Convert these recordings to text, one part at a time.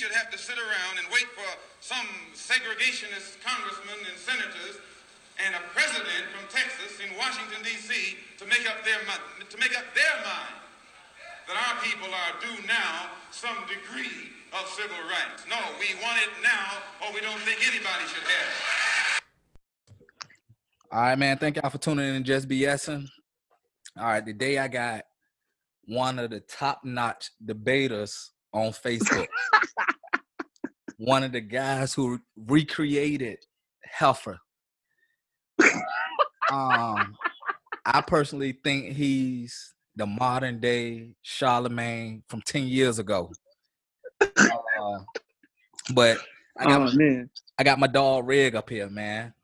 should have to sit around and wait for some segregationist congressmen and senators and a president from Texas in Washington D.C. to make up their to make up their mind that our people are due now some degree of civil rights. No, we want it now, or we don't think anybody should have it. All right, man. Thank y'all for tuning in and Just BSing. All right, today I got one of the top-notch debaters on Facebook. one of the guys who recreated Heifer. um, I personally think he's the modern day Charlemagne from 10 years ago. Uh, but I got oh, my, man. I got my dog Rig up here, man.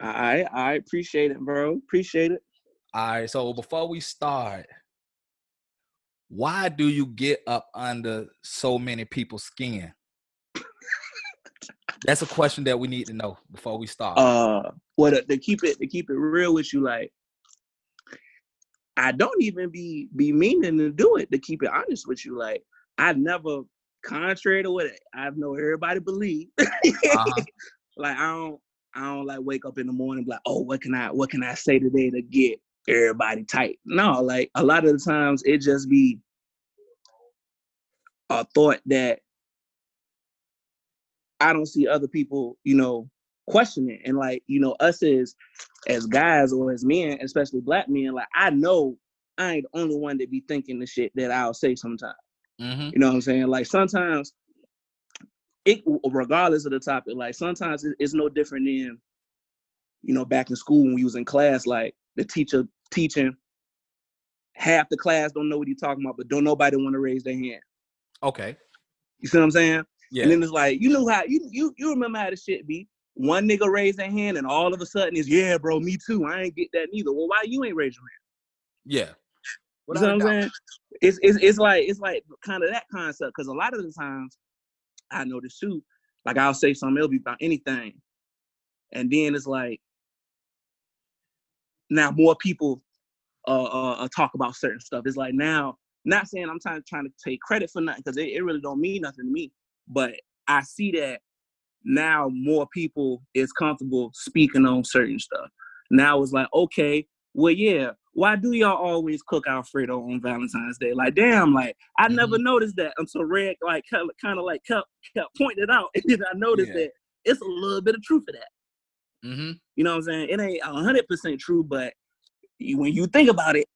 I I appreciate it, bro. Appreciate it. All right, so before we start, why do you get up under so many people's skin? That's a question that we need to know before we start. Uh, what well, to keep it to keep it real with you, like I don't even be be meaning to do it. To keep it honest with you, like I never, contrary to what I know everybody believe, uh-huh. like I don't I don't like wake up in the morning like, oh, what can I what can I say today to get everybody tight? No, like a lot of the times it just be a thought that I don't see other people, you know, questioning. And like, you know, us as as guys or as men, especially black men, like I know I ain't the only one that be thinking the shit that I'll say sometimes. Mm-hmm. You know what I'm saying? Like sometimes it regardless of the topic, like sometimes it's no different than, you know, back in school when we was in class, like the teacher teaching, half the class don't know what he's talking about, but don't nobody want to raise their hand. Okay. You see what I'm saying? Yeah. And then it's like, you know how you you you remember how the shit be. One nigga raise their hand and all of a sudden it's yeah, bro, me too. I ain't get that neither. Well, why you ain't raise your hand? Yeah. you know what I'm saying? It's, it's it's like it's like kind of that concept because a lot of the times I know the too, like I'll say something, it'll be about anything. And then it's like now more people uh, uh, uh talk about certain stuff. It's like now, not saying I'm trying trying to take credit for nothing because it, it really don't mean nothing to me. But I see that now more people is comfortable speaking on certain stuff. Now it's like, okay, well, yeah, why do y'all always cook Alfredo on Valentine's Day? Like, damn, like I mm-hmm. never noticed that until Red like kind of, like kept kept pointing it out, and then I noticed yeah. that it's a little bit of truth to that. Mm-hmm. You know what I'm saying? It ain't hundred percent true, but when you think about it,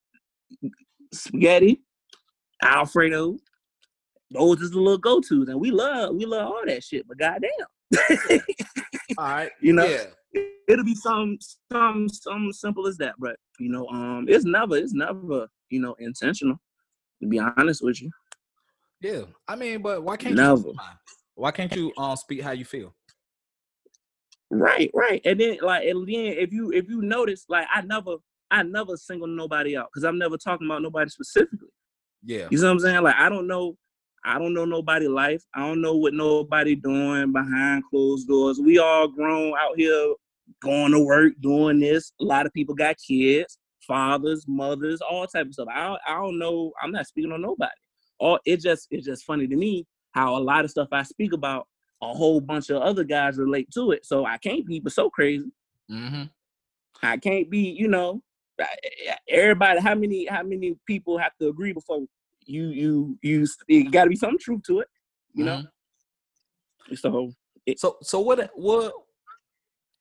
spaghetti, Alfredo, those is the little go tos, and we love we love all that shit. But goddamn, all right, you know, yeah. it'll be some some some simple as that. But you know, um, it's never it's never you know intentional. To be honest with you. Yeah, I mean, but why can't never. you? Why can't you um speak how you feel? Right, right, and then like and then if you if you notice, like I never I never single nobody out because I'm never talking about nobody specifically. Yeah, you know what I'm saying? Like I don't know I don't know nobody life. I don't know what nobody doing behind closed doors. We all grown out here going to work, doing this. A lot of people got kids, fathers, mothers, all type of stuff. I I don't know. I'm not speaking on nobody. Or it just it's just funny to me how a lot of stuff I speak about, a whole bunch of other guys relate to it. So I can't be but so crazy. Mm-hmm. I can't be, you know, everybody. How many how many people have to agree before you you you it got to be some truth to it, you know. Mm-hmm. So it, so so what what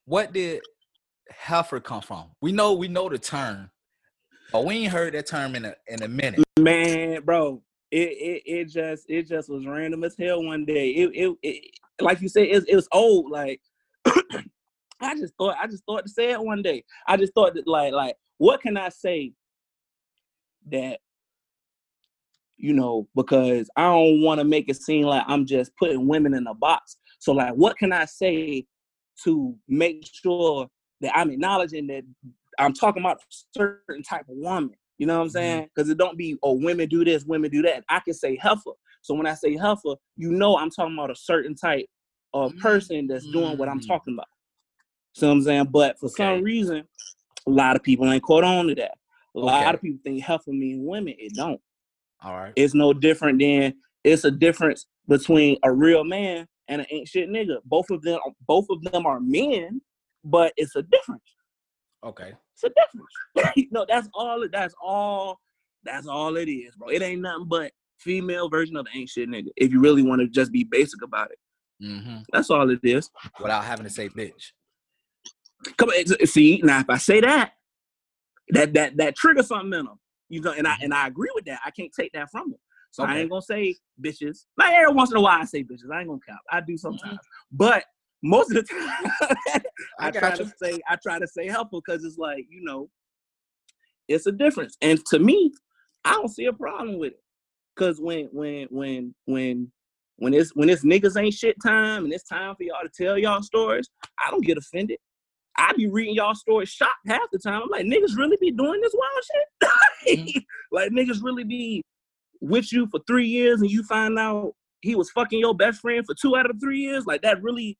what did heifer come from? We know we know the term, but we ain't heard that term in a in a minute. Man, bro, it it, it just it just was random as hell one day. It it, it like you said, it, it was old. Like I just thought I just thought to say it one day. I just thought that like like what can I say that you know, because I don't want to make it seem like I'm just putting women in a box. So, like, what can I say to make sure that I'm acknowledging that I'm talking about a certain type of woman? You know what I'm mm-hmm. saying? Because it don't be, oh, women do this, women do that. I can say heifer. So when I say heifer, you know I'm talking about a certain type of person that's doing what I'm mm-hmm. talking about. So I'm saying? But for okay. some reason, a lot of people ain't caught on to that. A okay. lot of people think heifer mean women. It don't. All right. It's no different than it's a difference between a real man and an ain't shit nigga. Both of them, both of them are men, but it's a difference. Okay. It's a difference. you that's all. That's all. That's all it is, bro. It ain't nothing but female version of ain't shit nigga. If you really want to just be basic about it, Mm-hmm. that's all it is. Without having to say bitch. Come on, see now if I say that, that that that triggers something in them. You know, and I and I agree with that. I can't take that from them. So I ain't gonna say bitches. Like every once in a while I say bitches. I ain't gonna count. I do sometimes, but most of the time I, I try to say I try to say heifer because it's like you know, it's a difference. And to me, I don't see a problem with it. Cause when when when when when it's when it's niggas ain't shit time and it's time for y'all to tell y'all stories, I don't get offended. I be reading y'all stories shocked half the time. I'm like, niggas really be doing this wild shit? Mm-hmm. like niggas really be with you for three years and you find out he was fucking your best friend for two out of three years? Like that really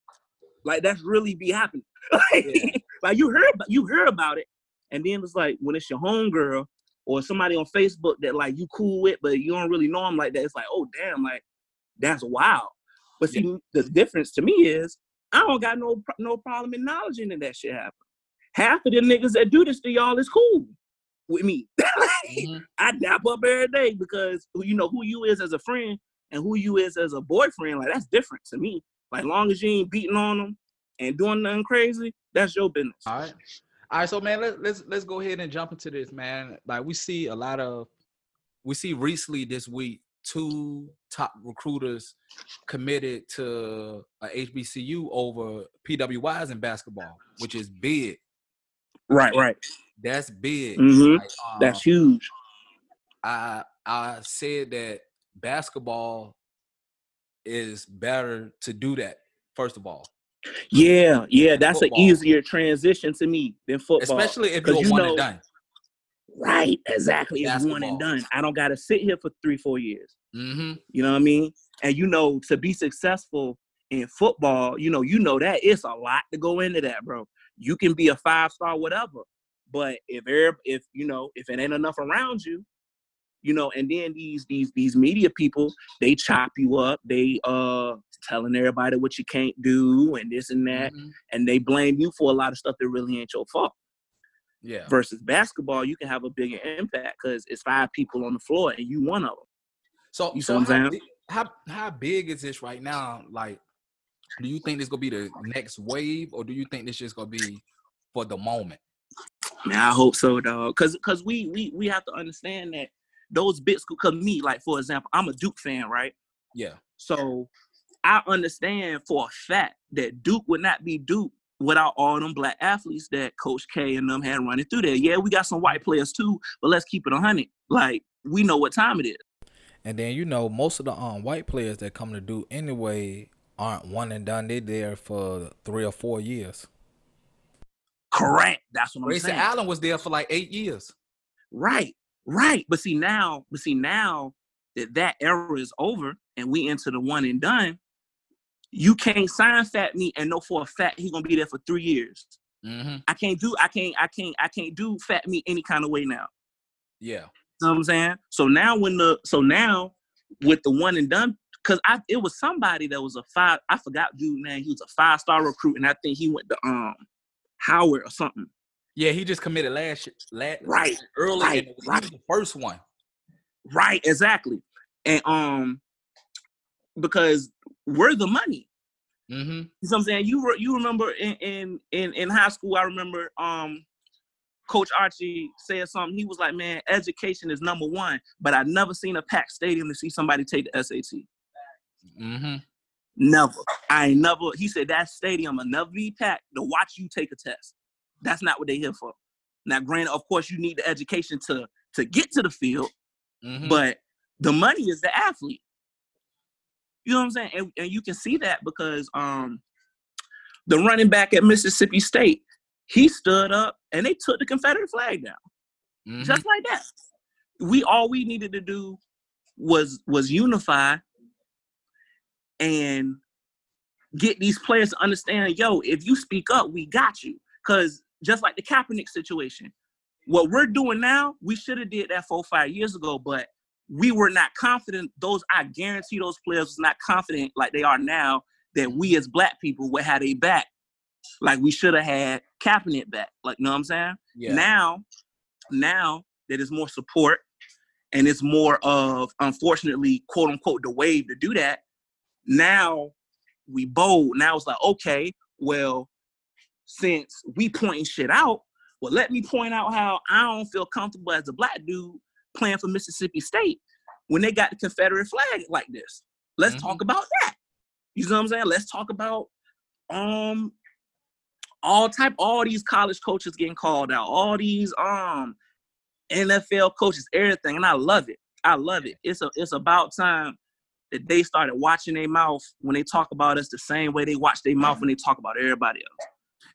like that's really be happening. like, Yeah. like you hear about you heard about it, and then it's like when it's your homegirl or somebody on Facebook that like you cool with, but you don't really know them like that. It's like, oh damn, like that's wild. But see, the difference to me is I don't got no no problem acknowledging that that shit happened. Half of the niggas that do this to y'all is cool with me. Mhm. I dap up every day because you know who you is as a friend and who you is as a boyfriend. Like that's different to me. Like long as you ain't beating on them and doing nothing crazy, that's your business. All right. All right, so man, let, let's let's go ahead and jump into this, man. Like we see a lot of we see recently this week two top recruiters committed to a HBCU over PWIs in basketball, which is big. Right, right. That's big. Mhm. Like, um, That's huge. I I said that basketball is better to do that. First of all, Yeah, yeah. That's an easier transition to me than football. especially if you're you one know- and done. right, exactly. It's one and done. I don't gotta sit here for three, four years. Mm-hmm. You know what I mean? And you know, to be successful in football, you know, you know that it's a lot to go into that, bro. You can be a five star, whatever, but if if you know, if it ain't enough around you, you know, and then these these these media people, they chop you up, they uh telling everybody what you can't do and this and that, Mhm. and they blame you for a lot of stuff that really ain't your fault. Yeah. Versus basketball, you can have a bigger impact because it's five people on the floor and you one of them. So, You so I'm how, how how big is this right now? Like, do you think this gonna be the next wave, or do you think this just gonna be for the moment? Man, I hope so, dog. Cause cause we we we have to understand that those bits could come me. Like for example, I'm a Duke fan, right? Yeah. So I understand for a fact that Duke would not be Duke without all them black athletes that Coach K and them had running through there. Yeah, we got some white players too, but let's keep it a hundred. Like we know what time it is. And then you know most of the um white players that come to do anyway aren't one and done. They're there for three or four years. Correct. That's what I'm Grayson saying. Allen was there for like eight years. Right, right. But see now, but see now that that era is over and we into the one and done, you can't sign Fat Me and know for a fact he gonna be there for three years. Mm-hmm. I can't do, I can't, I can't, I can't do Fat Me any kind of way now. Yeah. You know what I'm saying? So now when the, so now with the one and done, cause I, it was somebody that was a five, I forgot dude man, He was a five star recruit, and I think he went to um Howard or something. Yeah, he just committed last year, last Right, early. right, the, right. the first one. Right, exactly. And um because we're the money. Mm-hmm. You know what I'm saying? You re- you remember in, in in in high school, I remember um Coach Archie said something. He was like, "Man, education is number one," but I never seen a packed stadium to see somebody take the SAT. Mm-hmm. Never. I ain't never. He said that stadium will never be packed to watch you take a test. That's not what they're here for. Now, granted, of course, you need the education to to get to the field, Mm-hmm. but the money is the athlete. You know what I'm saying? And, and you can see that because um the running back at Mississippi State, he stood up and they took the Confederate flag down. Mhm. Just like that. We all we needed to do was was unify and get these players to understand, yo, if you speak up, we got you. Cause just like the Kaepernick situation, what we're doing now, we should have did that four, five years ago, but we were not confident. Those I guarantee those players was not confident like they are now that we as black people would have a back. Like we should have had Kaepernick back. Like, you know what I'm saying? Yeah. Now, now that there's more support and it's more of unfortunately, quote unquote, the wave to do that. Now we bold. Now it's like, okay, well, since we pointing shit out, well, let me point out how I don't feel comfortable as a black dude playing for Mississippi State when they got the Confederate flag like this. Let's Mhm. talk about that. You know what I'm saying? Let's talk about um all type all these college coaches getting called out, all these um NFL coaches, everything, and I love it. I love it. It's a it's about time that they started watching their mouth when they talk about us the same way they watch their mouth when they talk about everybody else.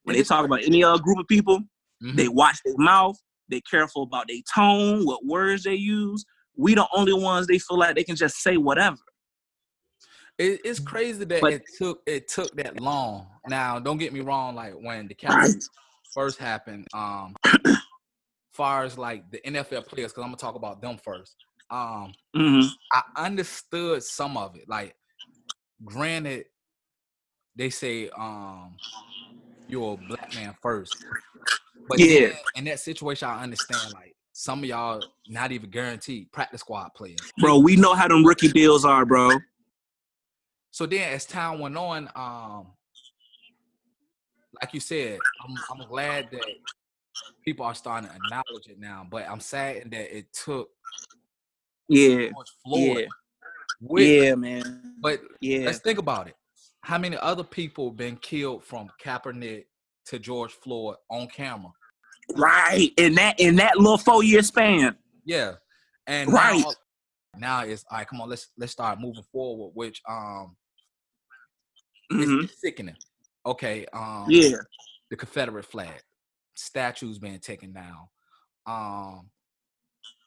When they talk about any other group of people, Mhm. they watch their mouth. They careful about their tone, what words they use. We the only ones they feel like they can just say whatever. It, it's crazy that But- it took it took that long. Now, don't get me wrong. Like when the. Kaepernick first happened, um, far as like the NFL players, because I'm gonna talk about them first. Um, hmm I understood some of it. Like, granted, they say um you're a black man first, but Yeah. then in that situation, I understand like some of y'all not even guaranteed practice squad players. Bro, we know how them rookie deals are, bro. So then, as time went on, um, like you said, I'm, I'm glad that people are starting to acknowledge it now. But I'm sad that it took Yeah, Floyd. yeah, with- yeah, man. But Yeah, let's think about it. How many other people been killed from Kaepernick to George Floyd on camera? right. In that in that little four year span. Yeah, and Right. now, now it's all right. Come on, let's let's start moving forward. Which um, it's, Mhm. it's sickening. Okay, um, Yeah, the Confederate flag, statues being taken down. Um,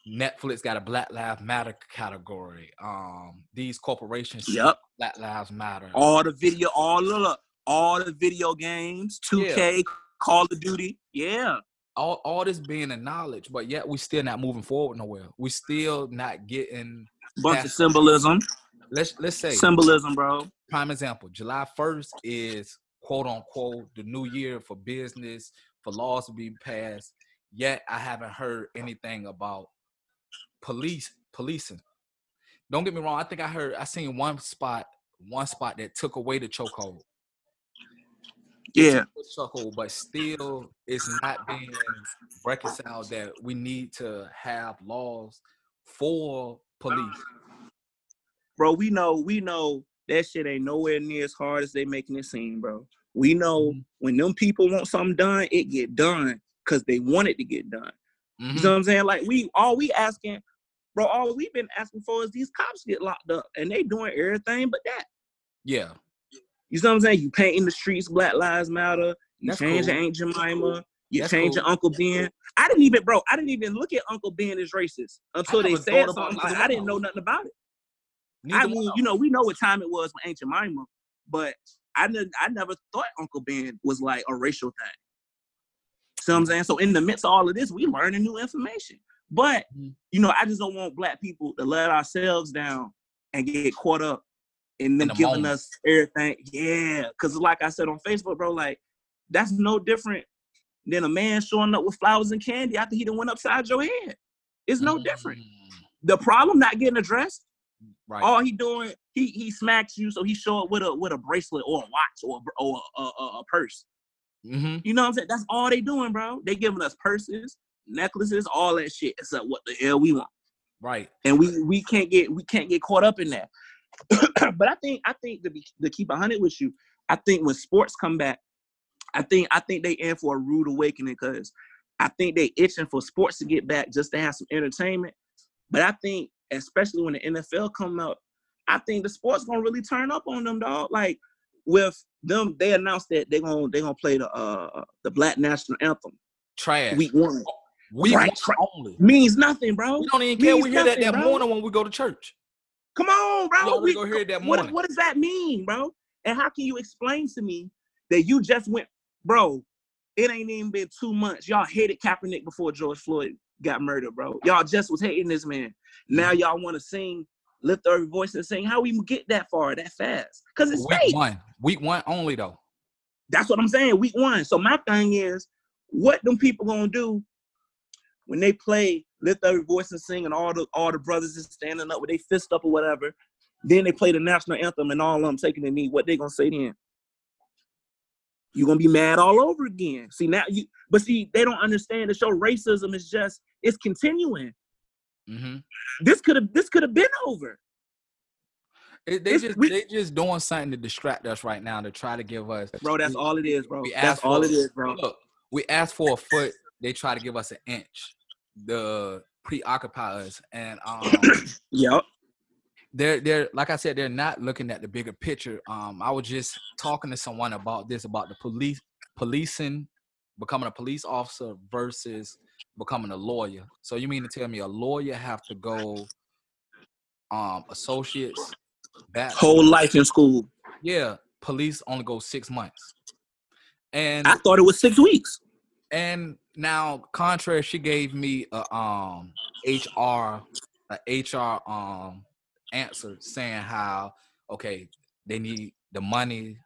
Netflix got a Black Lives Matter category. Um, these corporations, yep. Black Lives Matter. All the video, all the all the video games, 2K, Call of Duty. Yeah. all, all this being acknowledged, but yet we still not moving forward nowhere. We still not getting. Bunch of symbolism. Let's let's say Symbolism, bro. prime example. July first is quote unquote the new year for business for laws to be passed. Yet I haven't heard anything about police policing. Don't get me wrong. I think I heard I seen one spot one spot that took away the chokehold. Yeah. chokehold, but still it's not being reconciled that we need to have laws for police. Bro, we know, we know that shit ain't nowhere near as hard as they making it seem, bro. We know Mhm. when them people want something done, it get done because they want it to get done. Mhm. You know what I'm saying? Like we all we asking, bro, all we've been asking for is these cops get locked up and they doing everything but that. Yeah. You know what I'm saying? You painting the streets Black Lives Matter, you That's changing cool. Aunt Jemima, you That's changing cool. Uncle Ben. I didn't even, bro, I didn't even look at Uncle Ben as racist until they said something. Like, I didn't know nothing about it. Neither I mean, you know, we know what time it was with Aunt Jemima, but I ne- I never thought Uncle Ben was like a racial thing. See what I'm mm. saying? So in the midst of all of this, we learning new information. But Mhm. you know, I just don't want black people to let ourselves down and get caught up in them the giving moment. us everything. Yeah, because like I said on Facebook, bro, like that's no different than a man showing up with flowers and candy after he done went upside your head. It's no different. Mm, The problem not getting addressed Right. all he doing, he he smacks you, so he show up with a with a bracelet or a watch or a, or a, a, a purse. hmm You know what I'm saying? That's all they doing, bro. They giving us purses, necklaces, all that shit. It's Except what the hell we want, Right. and we we can't get we can't get caught up in that. but I think I think to be to keep a hundred with you, I think when sports come back, I think I think they in for a rude awakening because I think they itching for sports to get back just to have some entertainment. But I think especially when the NFL come out, I think the sports gonna really turn up on them, dog. Like with them, they announced that they're gonna they gonna play the uh the Black National Anthem Trash. week one. We Right, only. Means nothing, bro. We don't even care. means We hear that nothing, that bro. morning when we go to church. Come on, bro. already We- go hear that what, morning. what does that mean, bro? And how can you explain to me that you just went, bro? It ain't even been two months. Y'all hated Kaepernick before George Floyd got murdered, bro. Y'all just was hating this man. Now mm-hmm. y'all want to sing, lift every voice and sing. How we get that far that fast? Because it's Week fake. one. Week one only though. That's what I'm saying. Week one. So my thing is, what them people gonna do when they play lift every voice and sing, and all the all the brothers is standing up with their fist up or whatever. Then they play the national anthem, and all of them taking the knee. What they gonna say then? You're gonna be mad all over again. See now you, but see they don't understand. The show racism is just it's continuing. hmm This could have this could have been over. It, they This- just we- they just doing something to distract us right now to try to give us. Bro, that's all it is, bro. We That's all it is, bro. Look, we asked for a foot. They try to give us an inch. The preoccupy us, and um, Yep. they're they're like I said, they're not looking at the bigger picture. Um, I was just talking to someone about this about the police policing, becoming a police officer versus becoming a lawyer. So you mean to tell me a lawyer have to go um associates that Whole life in school. yeah, police only go six months. And I thought it was six weeks. and now contrary, she gave me a um HR a HR um answer saying how okay they need the money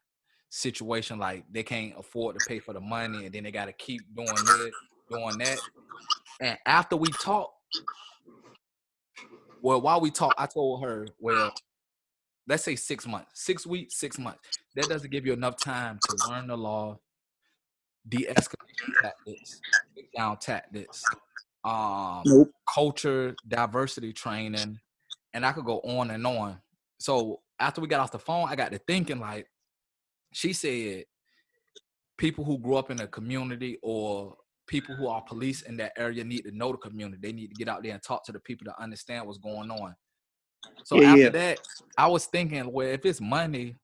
situation like they can't afford to pay for the money and then they got to keep doing this doing that. And after we talked well while we talked i told her well let's say six months six weeks six months. That doesn't give you enough time to learn the law de-escalation tactics down tactics um Nope. culture diversity training and i could go on and on so after we got off the phone i got to thinking like she said people who grew up in a community or people who are police in that area need to know the community they need to get out there and talk to the people to understand what's going on so Yeah, after yeah. that i was thinking well if it's money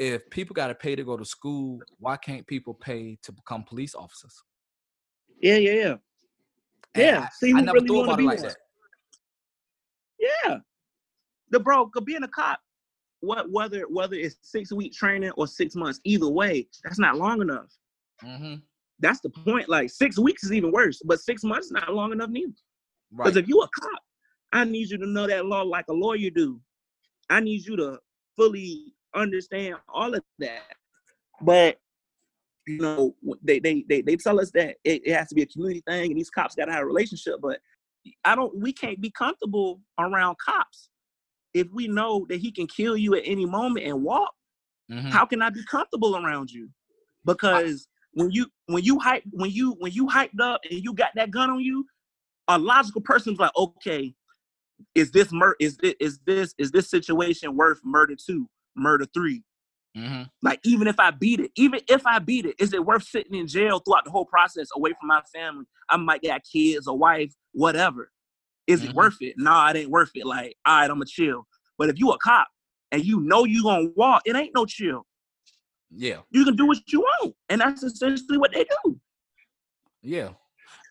if people got to pay to go to school why can't people pay to become police officers Yeah, yeah, yeah. And Yeah. I- See I never really thought about be it like that. Yeah. The bro, being a cop, what whether whether it's six week training or six months, either way, that's not long enough. hmm That's the point. Like six weeks is even worse, but six months is not long enough neither. Because Right. if you a cop, I need you to know that law like a lawyer do. I need you to fully understand all of that. But you know, they they they, they tell us that it, it has to be a community thing and these cops gotta have a relationship. But I don't we can't be comfortable around cops if we know that he can kill you at any moment and walk. Mhm. How can I be comfortable around you? Because when you when you hype when you when you hyped up and you got that gun on you, a logical person's like, okay, is this mur is this is this is this situation worth murder two, murder three? Mhm. Like even if I beat it, even if I beat it, is it worth sitting in jail throughout the whole process away from my family? I might got kids, a wife, whatever. Is Mhm. it worth it? Nah, it ain't worth it. Like, all right, I'ma chill. But if you a cop and you know you gonna walk, it ain't no chill. Yeah. You can do what you want. And that's essentially what they do. Yeah.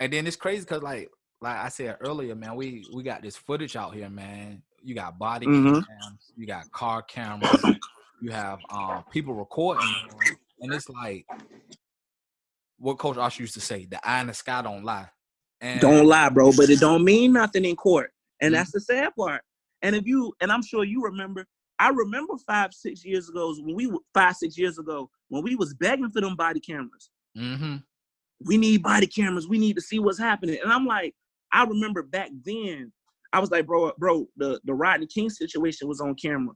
And then it's crazy because like like I said earlier, man, we we got this footage out here, man. You got body Mhm. cams, you got car cameras, you have um people recording, and it's like what Coach Osh used to say: the eye in the sky don't lie. And Don't lie, bro, but it don't mean nothing in court. And Mhm. that's the sad part. And if you and I'm sure you remember, I remember five, six years ago when we were five, six years ago when we was begging for them body cameras. hmm We need body cameras. We need to see what's happening. And I'm like, I remember back then, I was like, bro, bro, the, the Rodney King situation was on camera.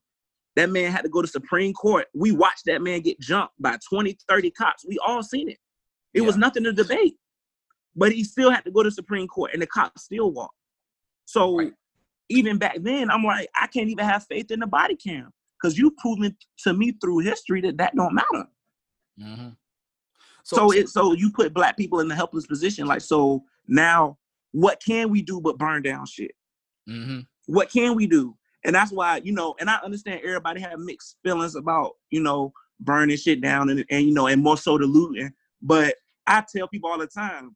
That man had to go to Supreme Court. We watched that man get jumped by 20, 30 cops. We all seen it. It was nothing to debate. But he still had to go to Supreme Court and the cops still walked. So Right. even back then, I'm like, I can't even have faith in the body cam because you've proven to me through history that that don't matter. hmm So, it so you put black people in a helpless position. Like so now, what can we do but burn down shit? Hmm What can we do? And that's why you know, and I understand everybody have mixed feelings about you know burning shit down and and you know and more so the looting. But I tell people all the time,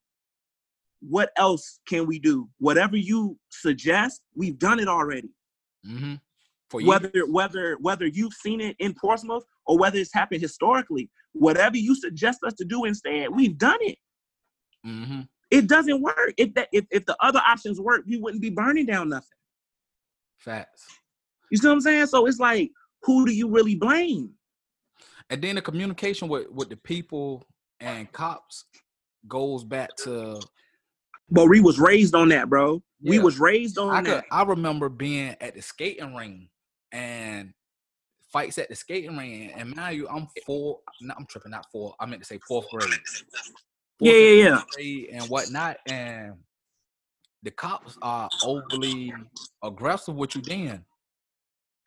what else can we do? Whatever you suggest, we've done it already. hmm For you, Whether whether whether you've seen it in Portsmouth or whether it's happened historically, whatever you suggest us to do instead, we've done it. hmm It doesn't work. If that if, if the other options work, we wouldn't be burning down nothing. Facts. You see what I'm saying? So it's like, who do you really blame? And then the communication with with the people and cops goes back to But we was raised on that, bro. We was raised on I could that. I remember being at the skating ring and fights at the skating ring. And mind you, I'm four. No, I'm tripping, not four. I meant to say fourth grade. Yeah, yeah, yeah. and whatnot. And the cops are overly aggressive with you then.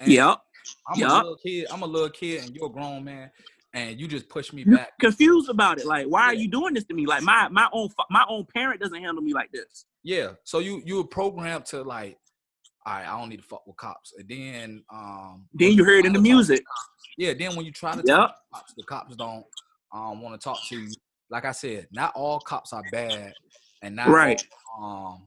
And Yep. I'm Yup. a little kid. I'm a little kid, and you're a grown man, and you just push me back. confused about it. Like, why are you doing this to me? Like my my own my own parent doesn't handle me like this. Yeah. So you you were programmed to like, all right, I don't need to fuck with cops. And then um Then you heard in the music. cops- Yeah, then when you try to Yep. talk to the cops, the cops don't um want to talk to you. Like I said, not all cops are bad and not Right. all, um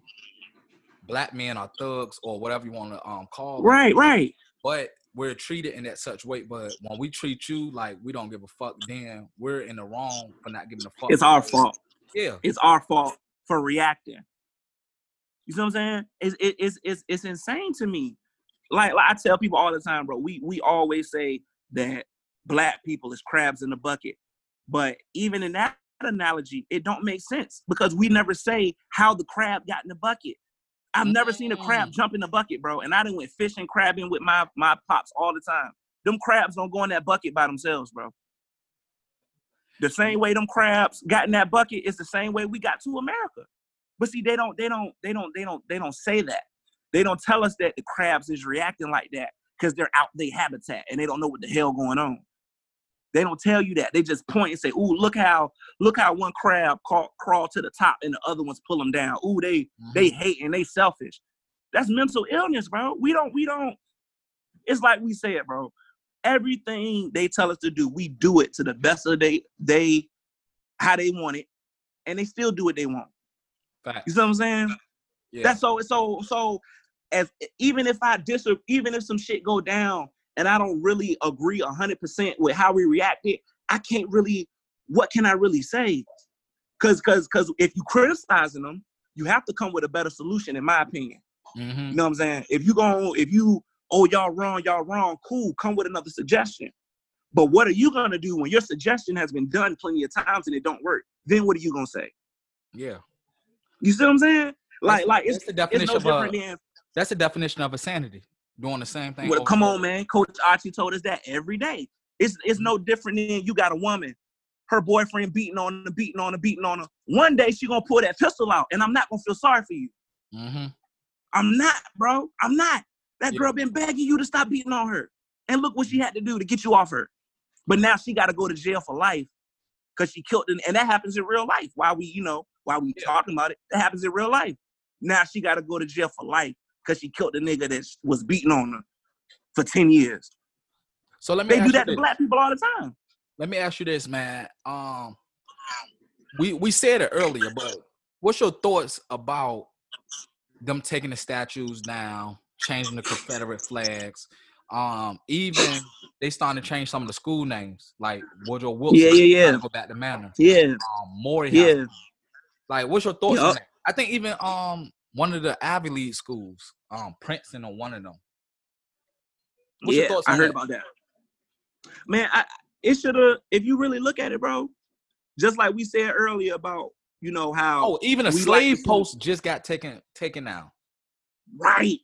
black men are thugs or whatever you want to um call them. Right, right. But we're treated in that such way. But when we treat you like we don't give a fuck, then we're in the wrong for not giving a fuck. It's our fault. Yeah. It's our fault for reacting. You see what I'm saying? It's it, it's it's it's insane to me. Like, like I tell people all the time, bro. We we always say that black people is crabs in the bucket, but even in that analogy, it don't make sense because we never say how the crab got in the bucket. I've never seen a crab Mm. jump in the bucket, bro. And I done went fishing, crabbing with my my pops all the time. Them crabs don't go in that bucket by themselves, bro. The same way them crabs got in that bucket is the same way we got to America. But see, they don't, they don't, they don't, they don't, they don't say that. They don't tell us that the crabs is reacting like that because they're out their habitat and they don't know what the hell going on. They don't tell you that. They just point and say, "Ooh, look how, look how one crab crawl, crawl to the top and the other ones pull them down. Ooh, they, mm-hmm. they hate and they selfish. That's mental illness, bro. We don't, we don't. It's like we said, bro. Everything they tell us to do, we do it to the best of they, they, how they want it, and they still do what they want. Facts. You see what I'm saying? Yeah. That's so so so as even if I dis even if some shit go down and I don't really agree hundred percent with how we reacted, I can't really what can I really say? Cause cause cause if you criticizing them, you have to come with a better solution, in my opinion. Mhm. You know what I'm saying? If you go if you oh y'all wrong, y'all wrong, cool, come with another suggestion. But what are you gonna do when your suggestion has been done plenty of times and it don't work? Then what are you gonna say? Yeah. You see what I'm saying? Like, That's- like it's, the it's definition no of a- than That's the definition of insanity. Doing the same thing. well, come on, man. Coach Archie told us that every day. It's it's no different than you got a woman, her boyfriend beating on her, beating on her, beating on her. One day she gonna pull that pistol out, and I'm not gonna feel sorry for you. Mhm. I'm not, bro. I'm not. That Yeah. girl been begging you to stop beating on her, and look what she had to do to get you off her. But now she got to go to jail for life because she killed, an, and that happens in real life. Why we, you know, why we Yeah. talking about it, that happens in real life. Now she got to go to jail for life because she killed the nigga that was beating on her for ten years. So let me They do that to black people all the time. Let me ask you this, man. Um, we we said it earlier, but what's your thoughts about them taking the statues down, changing the Confederate flags? Um, even they starting to change some of the school names, like Woodrow Wilson. Yeah, yeah, yeah. Go back to Manor. Yeah, Um, Morehouse. yeah. Like, what's your thoughts on that? I think even um one of the Ivy League schools, um Princeton or one of them. What's your yeah, thoughts I heard that? about that. Man, I it should have. If you really look at it, bro, just like we said earlier about you know how Oh, even a we like slave post just got taken taken down. Right,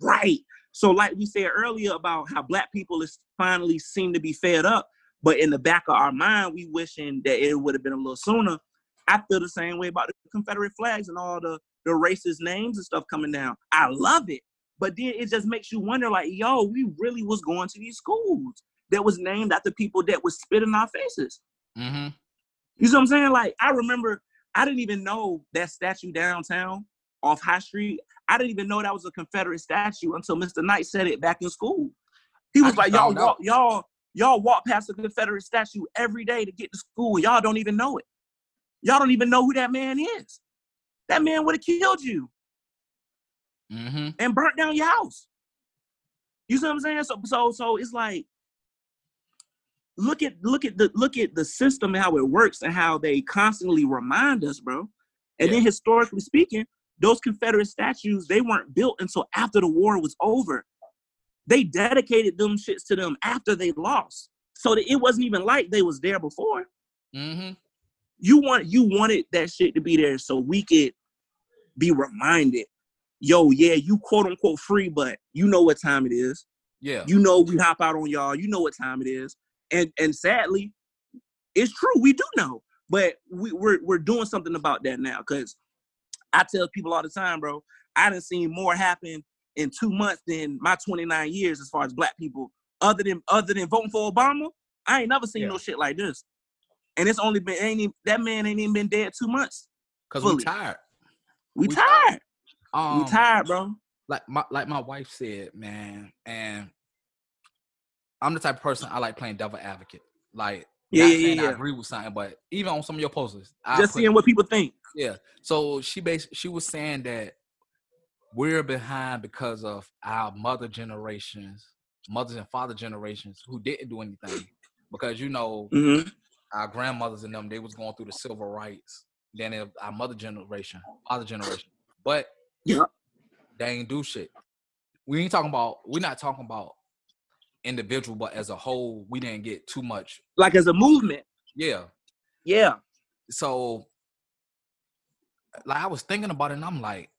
right. So, like we said earlier about how black people is finally seem to be fed up, but in the back of our mind, we wishing that it would have been a little sooner. I feel the same way about the Confederate flags and all the the racist names and stuff coming down. I love it, but then it just makes you wonder, like, yo, we really was going to these schools that was named after people that was spit in our faces. Mm-hmm. You see what I'm saying? Like, I remember I didn't even know that statue downtown off High Street. I didn't even know that was a Confederate statue until Mr. Knight said it back in school. He was just like, y'all found out. walk, y'all, y'all walk past the Confederate statue every day to get to school. Y'all don't even know it. Y'all don't even know who that man is. That man would have killed you Mm-hmm. and burnt down your house. You see what I'm saying? So so so it's like look at look at the look at the system and how it works and how they constantly remind us, bro. And Yeah. then historically speaking, those Confederate statues, they weren't built until after the war was over. They dedicated them shits to them after they lost. So that it wasn't even like they was there before. Mm-hmm. You want you wanted that shit to be there so we could be reminded, yo, yeah, you quote unquote free, but you know what time it is. Yeah. You know we hop out on y'all. You know what time it is. And and sadly, it's true. We do know, but we, we're we're doing something about that now. Cause I tell people all the time, bro. I done seen more happen in two months than my 29 years as far as black people. Other than other than voting for Obama, I ain't never seen Yeah. no shit like this. And it's only been ain't even, that man ain't even been dead two months. Cause we fully. tired. We, We tired. Um, we tired, bro. like my like my wife said, man, and I'm the type of person I like playing devil advocate. Like, Yeah, not yeah, yeah, I agree with something, but even on some of your posters, I Just seeing what people think. Yeah. So she bas- she was saying that we're behind because of our mother generations, mothers and father generations who didn't do anything. Because you know, hmm our grandmothers and them, they was going through the civil rights. Then it- our mother generation, father generation. But Yeah. they ain't do shit. We ain't talking about we're not talking about individual, but as a whole, we didn't get too much. Like as a movement. Yeah. Yeah. so like I was thinking about it and I'm like,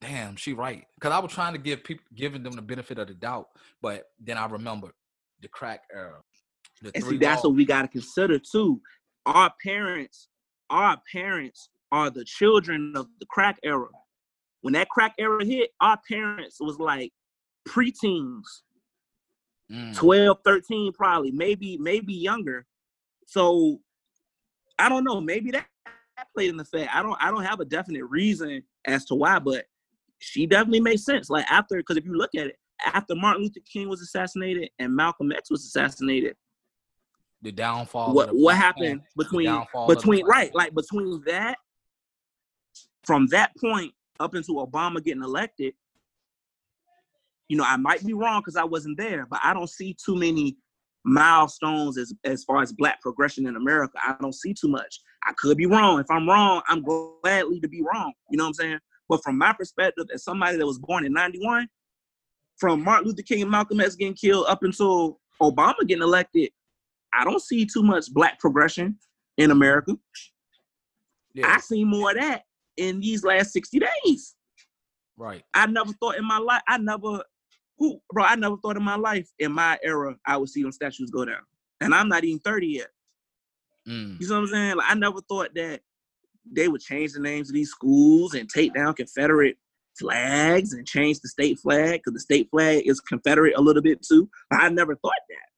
damn, she right. Cause I was trying to give people giving them the benefit of the doubt, but then I remembered the crack era. The And see, that's what we got to consider too. Our parents, our parents are the children of the crack era. When that crack era hit, our parents was like preteens, Mm, 12, 13 probably, maybe, maybe younger. So I don't know, maybe that, played in the fact. I don't I don't have a definite reason as to why, but she definitely makes sense. Like after, because if you look at it, after Martin Luther King was assassinated and Malcolm X was assassinated, the downfall. what what happened between downfall of the between right like between that from that point up until obama getting elected you know i might be wrong because i wasn't there but i don't see too many milestones as as far as black progression in america. I don't see too much. I could be wrong. If i'm wrong i'm gladly to be wrong. You know what i'm saying? But from my perspective as somebody that was born in 91 from martin luther king and malcolm x getting killed up until obama getting elected i don't see too much black progression in america Yeah, I seen more of that in these last 60 days. right. I never thought in my life, I never, who, bro, I never thought in my life, in my era, I would see them statues go down. And I'm not even 30 yet. Mm, You know what I'm saying? Like, I never thought that they would change the names of these schools and take down Confederate flags and change the state flag because the state flag is Confederate a little bit too. I never thought that.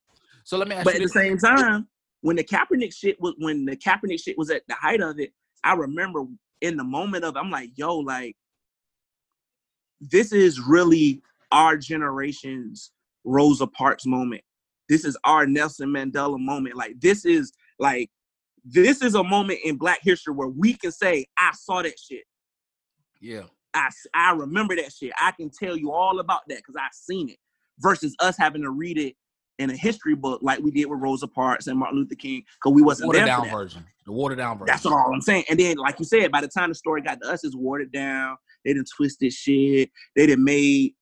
So let me ask But you at the same time, when the Kaepernick shit was when the Kaepernick shit was at the height of it, I remember in the moment of I'm like, yo, like this is really our generation's Rosa Parks moment. This is our Nelson Mandela moment. Like this is like this is a moment in Black history where we can say, I saw that shit. Yeah, I, I remember that shit. I can tell you all about that because I've seen it. Versus us having to read it in a history book like we did with Rosa Parks and Martin Luther King because we wasn't watered there for down version. The watered down version. That's all I'm saying. And then, like you said, by the time the story got to us, it's watered down. They done twisted shit. They didn't made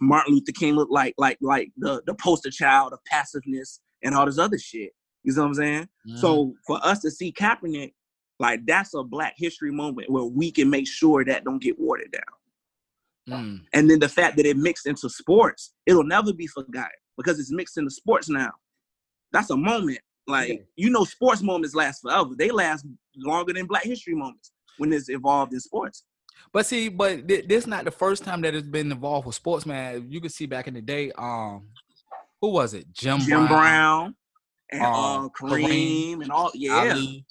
Martin Luther King look like like like the the poster child of passiveness and all this other shit. You know what I'm saying? Mhm. So for us to see Kaepernick, like that's a Black History moment where we can make sure that don't get watered down. Mm, And then the fact that it mixed into sports, it'll never be forgotten because it's mixed into sports now. That's a moment. Like Yeah. you know, sports moments last forever. They last longer than Black History moments when it's involved in sports. But see, but th- this not the first time that it's been involved with sports, man. You can see back in the day, um, who was it? Jim, Jim Brown, and uh, uh, Kareem, Kareem, and all. Yeah, Ali.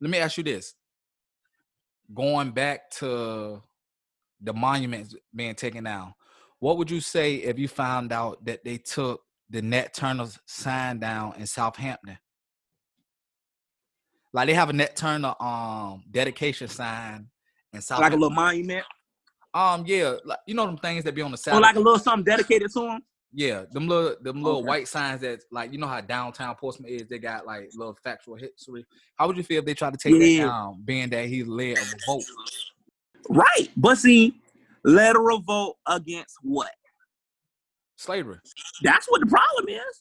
Let me ask you this: going back to the monuments being taken down, what would you say if you found out that they took the Nat Turner's sign down in Southampton? Like they have a Net Turner um dedication sign in South. like a little monument um, yeah, like you know them things that be on the side. or like a little something dedicated to him. Yeah, them little them little Okay. white signs that like you know how downtown Portsmouth is. They got like little factual history. How would you feel if they tried to take Yeah. that down, being that he led a revolt? Right. But see, let a revolt against what? Slavery. That's what the problem is.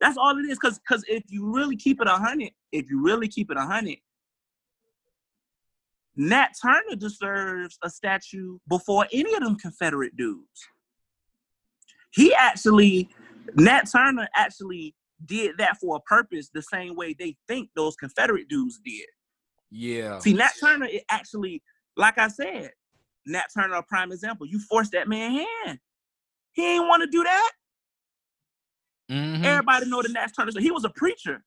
That's all it is. Cause cause if you really keep it a hundred, if you really keep it a hundred, Nat Turner deserves a statue before any of them Confederate dudes. He actually, Nat Turner actually did that for a purpose the same way they think those Confederate dudes did. Yeah. See, Nat Turner, it actually, like I said, Nat Turner, a prime example. You forced that man hand. He ain't want to do that. Mhm. Everybody know the Nat Turner. So he was a preacher.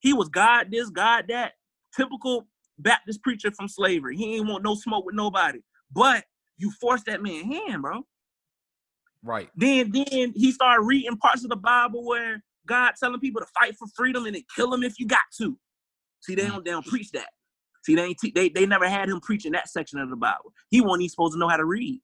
He was God this, God that. Typical Baptist preacher from slavery. He ain't want no smoke with nobody. But you forced that man hand, bro. Right. Then then he started reading parts of the Bible where God telling people to fight for freedom and then kill them if you got to. See, they don't they don't preach that. See, they ain't te- they they never had him preaching that section of the Bible. He wasn't even supposed to know how to read.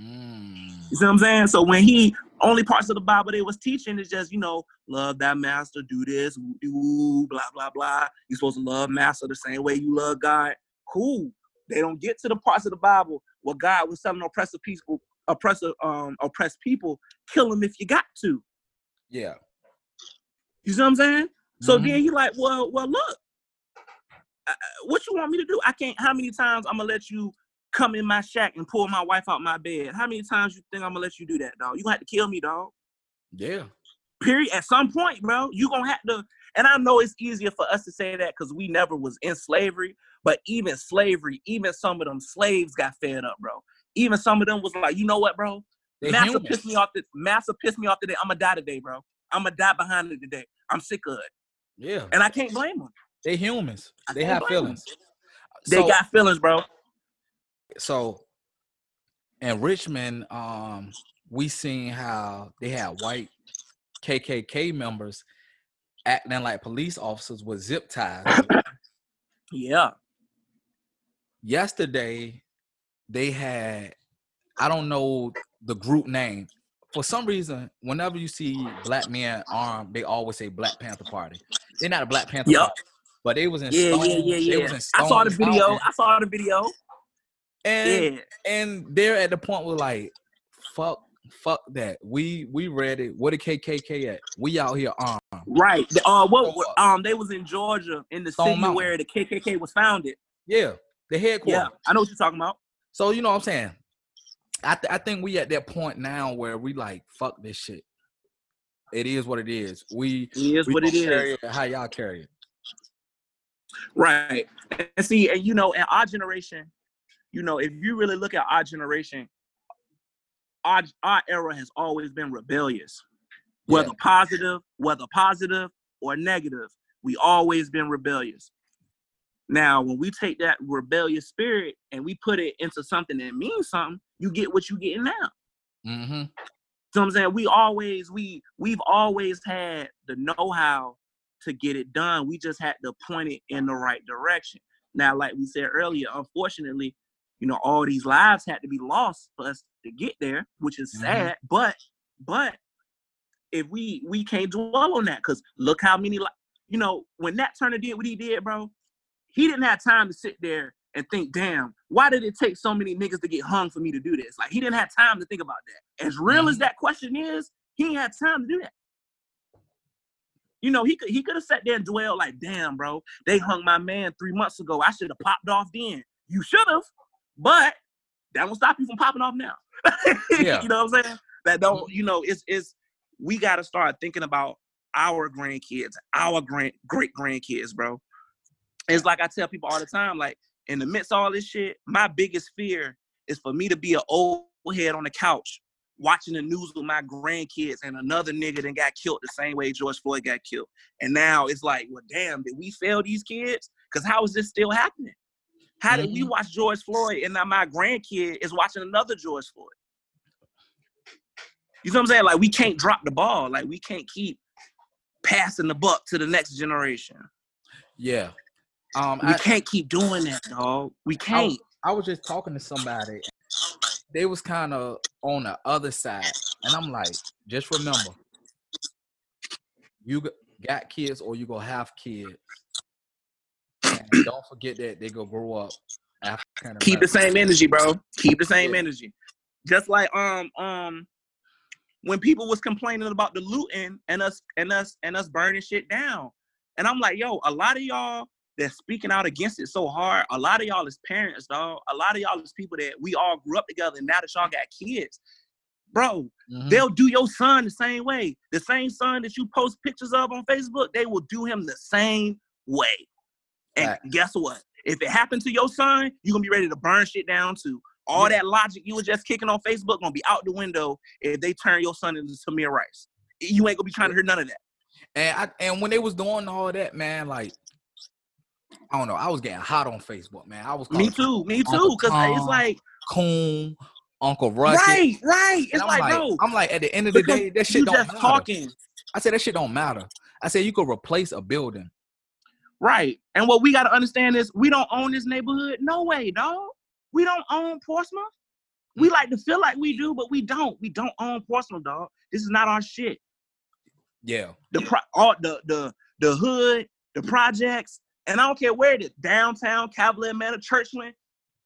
Mm. You see what I'm saying? So when he only parts of the Bible they was teaching is just, you know, love that master, do this, woo, blah, blah, blah. You're supposed to love master the same way you love God. Cool. They don't get to the parts of the Bible where God was telling oppressive people, oppressive, um, oppressed people, kill them if you got to. Yeah. You see what I'm saying? So Mhm. then he like, well, well, look, Uh, what you want me to do? I can't. How many times I'm gonna let you come in my shack and pull my wife out my bed? How many times you think I'm gonna let you do that, dog? You gonna have to kill me, dog. Yeah. Period. At some point, bro, you gonna have to. And I know it's easier for us to say that because we never was in slavery. But even slavery, even some of them slaves got fed up, bro. Even some of them was like, you know what, bro? They Massa pissed me off. This Massa pissed me off today. I'm gonna die today, bro. I'm gonna die behind it today. I'm sick of it, Yeah. and I can't blame them. They humans. They have feelings. They So- got feelings, bro. so in Richmond, um, we seen how they had white KKK members acting like police officers with zip ties. Yeah. Yesterday, they had I don't know the group name. For some reason, whenever you see black men armed, they always say Black Panther Party. They're not a Black Panther Yup. Party, but they was in Yeah, yeah, yeah, yeah. was in I saw the video. I saw the video. and Yeah. and they're at the point where like, fuck, fuck that. We we ready. Where the KKK at? We out here armed. Right. Uh, what? Um, they was in Georgia, in the Stone city Mountain. where the KKK was founded. Yeah, the headquarters. Yeah, I know what you're talking about. So you know what I'm saying. I th- I think we at that point now where we like fuck this shit. It is what it is. We It is we what it is. it how y'all carry it. Right. And see, and you know, in our generation, you know, if you really look at our generation, our our era has always been rebellious. Whether positive, whether positive or negative, we always been rebellious. Now, when we take that rebellious spirit and we put it into something that means something, you get what you getting now. Mm-hmm. So I'm saying we always we we've always had the know-how to get it done. We just had to point it in the right direction. Now, like we said earlier, unfortunately, you know, all these lives had to be lost for us to get there, which is Mhm. sad. But but if we we can't dwell on that, because look how many li- you know, when Nat Turner did what he did, bro, he didn't have time to sit there and think, damn, why did it take so many niggas to get hung for me to do this? Like he didn't have time to think about that. As real as Mhm. that question is, he ain't had time to do that. You know, he could he could have sat there and dwelled like, damn, bro, they hung my man three months ago. I should have popped off then. You should have, but that won't stop you from popping off now. Yeah. you know what I'm saying? That don't, mm-hmm. you know, it's it's we gotta start thinking about our grandkids, our grand great grandkids, bro. It's like I tell people all the time, like in the midst of all this shit, my biggest fear is for me to be an old head on the couch watching the news with my grandkids and another nigga then got killed the same way George Floyd got killed. And now it's like, well, damn, did we fail these kids? Because how is this still happening? How did we Mhm. watch George Floyd and now my grandkid is watching another George Floyd? You know what I'm saying? Like we can't drop the ball. Like we can't keep passing the buck to the next generation. Yeah. Um, We I, can't keep doing that, dog. We can't. I was just talking to somebody. They was kind of on the other side. And I'm like, just remember, you got kids or you gonna have kids. And don't forget that they gonna grow up African Keep the same energy, bro. Keep the same Yeah. energy. Just like um um when people was complaining about the looting and us and us and us burning shit down. And I'm like, yo, a lot of y'all that's speaking out against it so hard, a lot of y'all is parents, dog. A lot of y'all is people that we all grew up together and now that y'all got kids. Bro, Mhm. they'll do your son the same way. The same son that you post pictures of on Facebook, they will do him the same way. And Fact. guess what? If it happened to your son, you're gonna be ready to burn shit down too. All that logic you were just kicking on Facebook gonna be out the window if they turn your son into Tamir Rice. You ain't gonna be trying to hear none of that. And I and when they was doing all that, man, like I don't know, I was getting hot on Facebook, man. I was Me too, me too. Cause it's like, Coon, Uncle Ruckus. right, right. It's like, like, bro, I'm like, at the end of the day, that shit don't just matter. talking. I said that shit don't matter. I said you could replace a building. Right. And what we gotta understand is we don't own this neighborhood. No way, dog. We don't own Portsmouth. We mm. like to feel like we do, but we don't. We don't own Portsmouth, dog. This is not our shit. Yeah. The pro- all the the the hood, the projects, and I don't care where it is, downtown, Cavalier Manor, Churchland,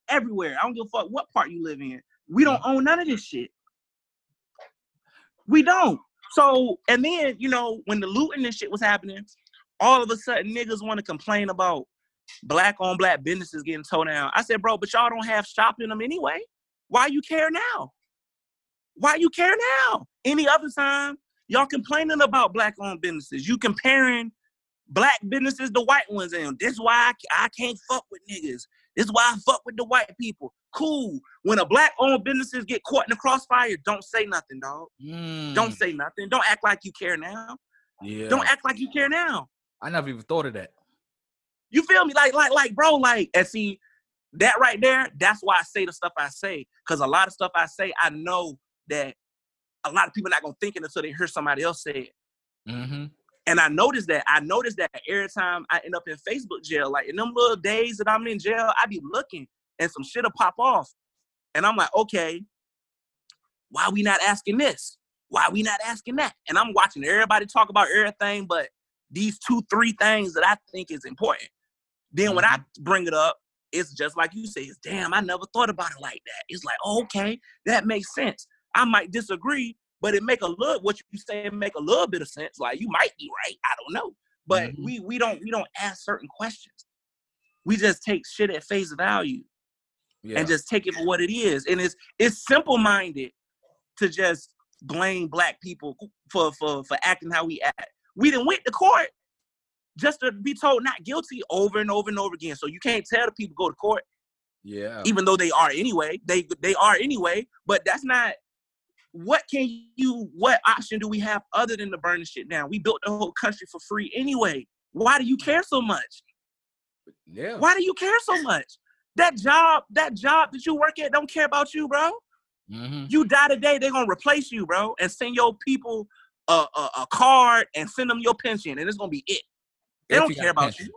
everywhere. I don't give a fuck what part you live in. We don't mm. own none of this shit. We don't. So, and then, you know, when the looting and shit was happening, all of a sudden niggas want to complain about black on black businesses getting towed down. I said, bro, but y'all don't have shop in them anyway. Why you care now? Why you care now? Any other time, y'all complaining about black owned businesses. You comparing black businesses the white ones, and this why I, I can't fuck with niggas. This is why I fuck with the white people. Cool. When a black owned businesses get caught in the crossfire, don't say nothing, dog. Don't Mm, say nothing. Don't act like you care now. Yeah. Don't act like you care now. I never even thought of that. You feel me? Like, like, like, bro, like, and see, that right there, that's why I say the stuff I say. Cause a lot of stuff I say, I know that a lot of people not gonna think it until they hear somebody else say it. Mm-hmm. And I noticed that. I noticed that every time I end up in Facebook jail, like in them little days that I'm in jail, I be looking and some shit'll pop off. And I'm like, okay, why we not asking this? Why we not asking that? And I'm watching everybody talk about everything but these two, three things that I think is important. Then when I mm-hmm. bring it up, it's just like you say, it's damn, I never thought about it like that. It's like, oh, okay, that makes sense. I might disagree, but it make a little what you say make a little bit of sense. Like you might be right, I don't know. But Mhm. we we don't we don't ask certain questions. We just take shit at face value Yeah. and just take it for what it is. And it's it's simple minded to just blame black people for for for acting how we act. We didn't went to court just to be told not guilty over and over and over again. So you can't tell the people go to court, yeah. even though they are anyway. They they are anyway. But that's not what can you what option do we have other than to burn the shit down? We built the whole country for free anyway. Why do you care so much? Yeah. Why do you care so much? That job, that job that you work at don't care about you, bro. Mm-hmm. You die today, they're gonna replace you, bro, and send your people a, a, a card and send them your pension, and it's gonna be it. They If don't care about pension. you.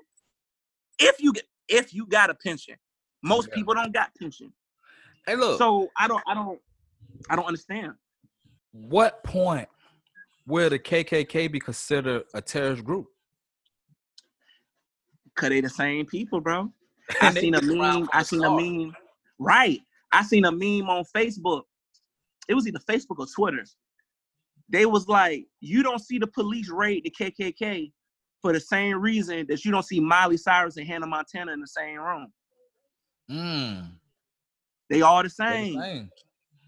If you get if you got a pension. Most Yeah. people don't got pension. Hey, look. So I don't I don't I don't understand. What point will the KKK be considered a terrorist group? Cause they the same people, bro. I seen a meme. I seen a meme. Right. I seen a meme on Facebook. It was either Facebook or Twitter. They was like, you don't see the police raid the KKK for the same reason that you don't see Miley Cyrus and Hannah Montana in the same room. Mm. They all the they're the same. same.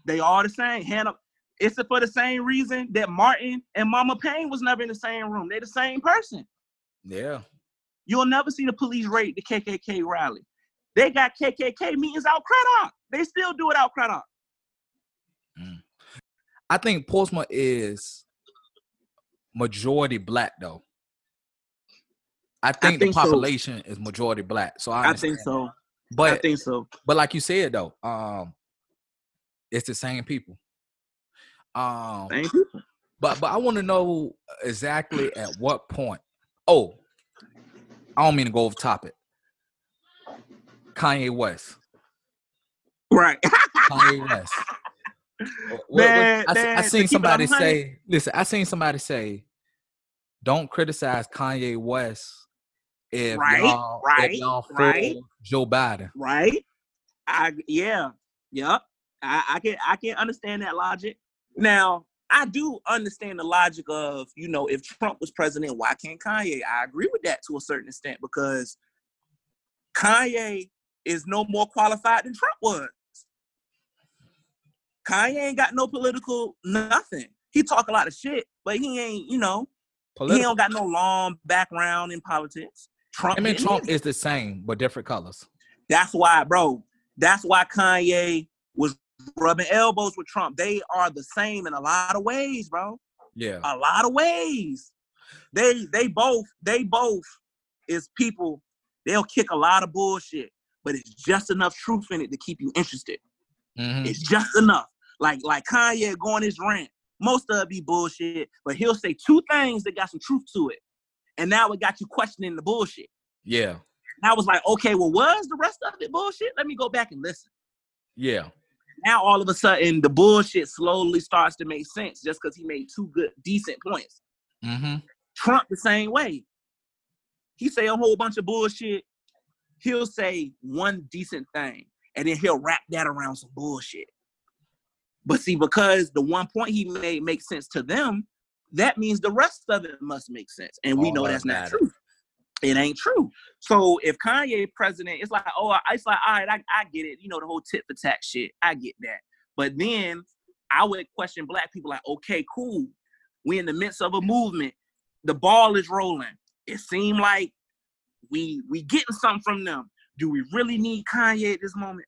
They all the same. Hannah. It's for the same reason that Martin and Mama Payne was never in the same room. They're the same person. Yeah. You'll never see the police raid the KKK rally. They got KKK meetings out Craddock. They still do it out Craddock. I think Portsmouth is majority black though. I think, think the so. population is majority black. So I, I think so. But I think so. but like you said though, um, it's the same people. Um, but but I want to know exactly at what point. Oh, I don't mean to go off topic. Kanye West. Right. Kanye West. What- what- I, man, I seen somebody say, listen, I seen somebody say, don't criticize Kanye West if Right, y'all, right, if y'all for. Joe Biden. right? I yeah, yep. I, I can I can understand that logic. Now I do understand the logic of you know if Trump was president, why can't Kanye? I agree with that to a certain extent because Kanye is no more qualified than Trump was. Kanye ain't got no political nothing. He talk a lot of shit, but he ain't you know he Political. don't got no long background in politics. Trump, I mean, Trump either. is the same, but different colors. That's why, bro. That's why Kanye was rubbing elbows with Trump. They are the same in a lot of ways, bro. Yeah. A lot of ways. They they both they both is people. They'll kick a lot of bullshit, but it's just enough truth in it to keep you interested. Mhm. It's just enough. Like like Kanye going his rant. Most of it be bullshit, but he'll say two things that got some truth to it, and now it got you questioning the bullshit. Yeah. And I was like, okay, well, was the rest of it bullshit? Let me go back and listen. Yeah. Now all of a sudden, the bullshit slowly starts to make sense just because he made two good, decent points. Mm-hmm. Trump the same way. He say a whole bunch of bullshit. He'll say one decent thing, and then he'll wrap that around some bullshit. But see, because the one point he made makes sense to them, that means the rest of it must make sense. And we All know that that's not true. It ain't true. So if Kanye president, it's like, oh, it's like, all right, I, I get it. You know, the whole tit for tat shit. I get that. But then I would question black people like, okay, cool. We in the midst of a movement. The ball is rolling. It seemed like we we getting something from them. Do we really need Kanye at this moment?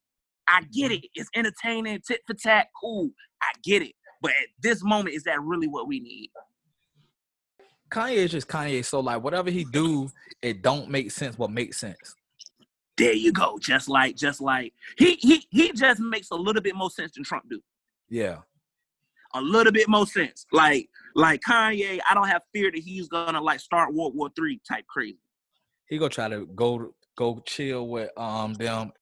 I get mm-hmm. it. It's entertaining, tit for tat, cool. I get it. But at this moment, is that really what we need? Kanye is just Kanye. So like whatever he do, it don't make sense. What makes sense? There you go. Just like, just like he he he just makes a little bit more sense than Trump do. Yeah. A little bit more sense. Like like Kanye, I don't have fear that he's gonna like start World War Three type crazy. He gonna try to go go chill with um them.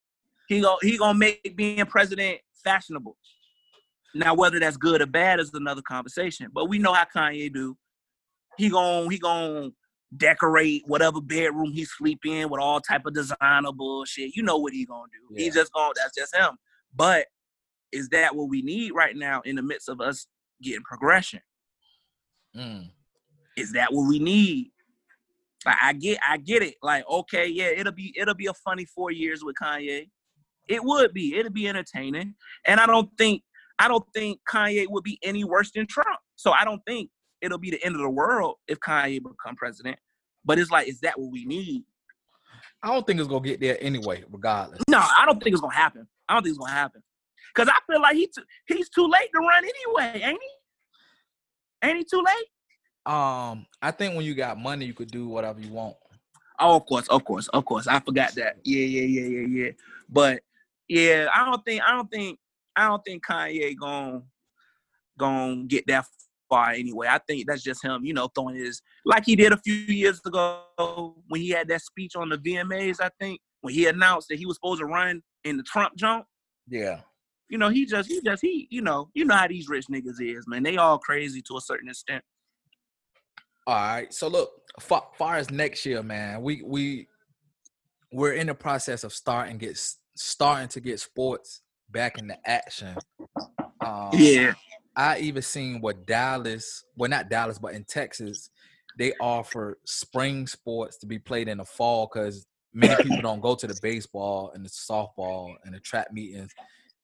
He go he gonna make being president fashionable. Now whether that's good or bad is another conversation. But we know how Kanye do. He gon' he gon' decorate whatever bedroom he sleep in with all type of designer bullshit. You know what he gonna do. He just gonna that's just him. But is that what we need right now in the midst of us getting progression? Mm. Is that what we need? Like I get I get it. Like, okay, yeah, it'll be it'll be a funny four years with Kanye. It would be. It'll be entertaining. And I don't think I don't think Kanye would be any worse than Trump. So I don't think it'll be the end of the world if Kanye become president. But it's like, is that what we need? I don't think it's gonna get there anyway, regardless. No, I don't think it's gonna happen. I don't think it's gonna happen. Cause I feel like he too, he's too late to run anyway, ain't he? Ain't he too late? Um, I think when you got money, you could do whatever you want. Oh, of course, of course, of course. I forgot that. Yeah, yeah, yeah, yeah, yeah. But yeah, I don't think I don't think I don't think Kanye gon' gon' get that far anyway. I think that's just him, you know, throwing his like he did a few years ago when he had that speech on the VMAs, I think, when he announced that he was supposed to run in the Trump jump. Yeah. You know, he just he just he, you know, you know how these rich niggas is, man. They all crazy to a certain extent. All right. So look, far, far as next year, man, we we we're in the process of starting get starting to get sports back into action. Um, Yeah. I even seen what Dallas, well not Dallas, but in Texas, they offer spring sports to be played in the fall because many people don't go to the baseball and the softball and the track meetings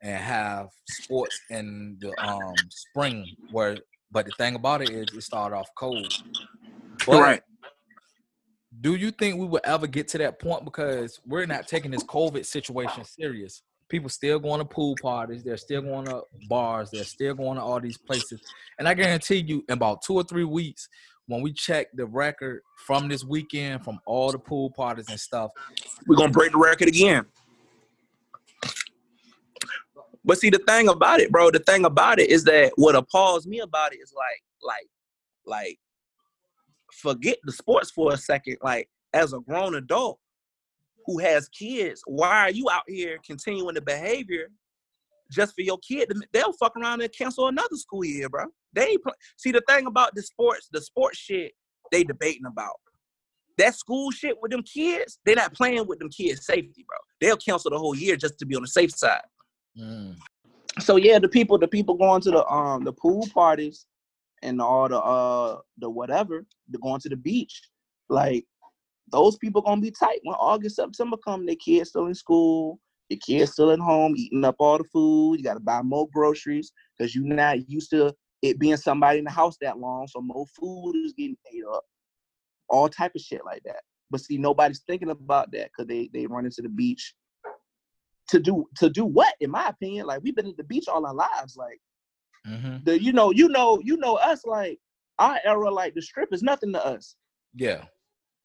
and have sports in the um spring where but the thing about it is it started off cold. But right. do you think we will ever get to that point because we're not taking this COVID situation serious? People still going to pool parties, they're still going to bars, they're still going to all these places. And I guarantee you, in about two or three weeks, when we check the record from this weekend, from all the pool parties and stuff, we're gonna break the record again. But see, the thing about it, bro, the thing about it is that what appalls me about it is like, like, like, forget the sports for a second. Like, as a grown adult who has kids, why are you out here continuing the behavior just for your kid, they'll fuck around and cancel another school year, bro. They see the thing about the sports, the sports shit they debating about. That school shit with them kids, they're not playing with them kids' safety, bro. They'll cancel the whole year just to be on the safe side. Mm. So yeah, the people, the people going to the um the pool parties and all the uh the whatever, they're going to the beach. Like those people gonna be tight when August, September come. Their kids still in school, your kids still at home eating up all the food. You gotta buy more groceries because you're not used to it being somebody in the house that long. So more food is getting ate up. All type of shit like that. But see, nobody's thinking about that because they they run into the beach to do to do what? In my opinion, like we've been at the beach all our lives. Like hmm the you know you know you know us like our era like the strip is nothing to us. Yeah,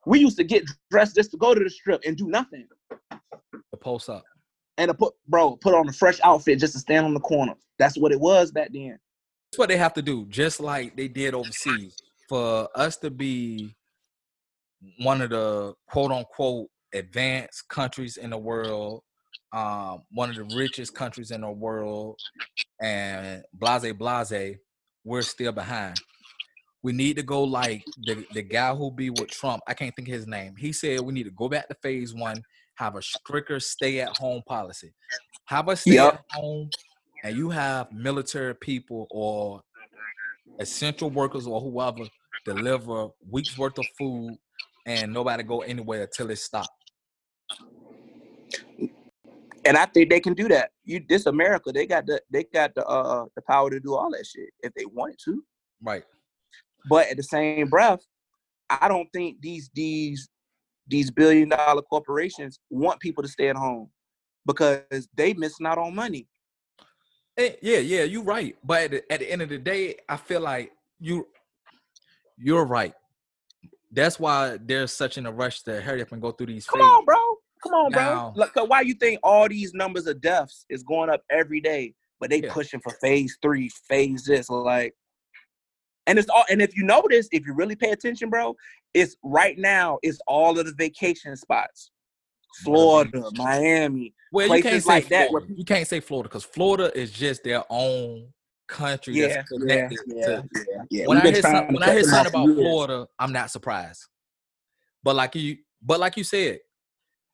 We used to get dressed just to go to the strip and do nothing. the post up. and to put bro put on a fresh outfit just to stand on the corner. That's what it was back then. That's what they have to do, just like they did overseas. For us to be one of the quote unquote advanced countries in the world, um, one of the richest countries in the world, and blase blase, we're still behind. We need to go like the, the guy who be with Trump. I can't think of his name. He said we need to go back to phase one, have a stricter stay at home policy. Have a stay Yup. at home, and you have military people or essential workers or whoever deliver weeks worth of food and nobody go anywhere until it stops. And I think they can do that. You this America, they got the they got the uh the power to do all that shit if they wanted to. Right. But at the same breath, I don't think these these these billion dollar corporations want people to stay at home because they missing out on money. Eh, yeah, yeah, you're right. But at the, at the end of the day, I feel like you you're right. That's why there's such in a rush to hurry up and go through these Come phases. on, bro. Come on, bro. Now- why you think all these numbers of deaths is going up every day, but they Yeah. pushing for phase three, phase this, like. And it's all. And if you notice, if you really pay attention, bro, it's right now. It's all of the vacation spots, Florida, Miami. Well, you can't places say like that where- You can't say Florida because Florida is just their own country. Yeah, that's yeah, connected yeah, to, yeah, yeah. when I been hear some, to when I hear something about years. Florida, I'm not surprised. But like you, but like you said,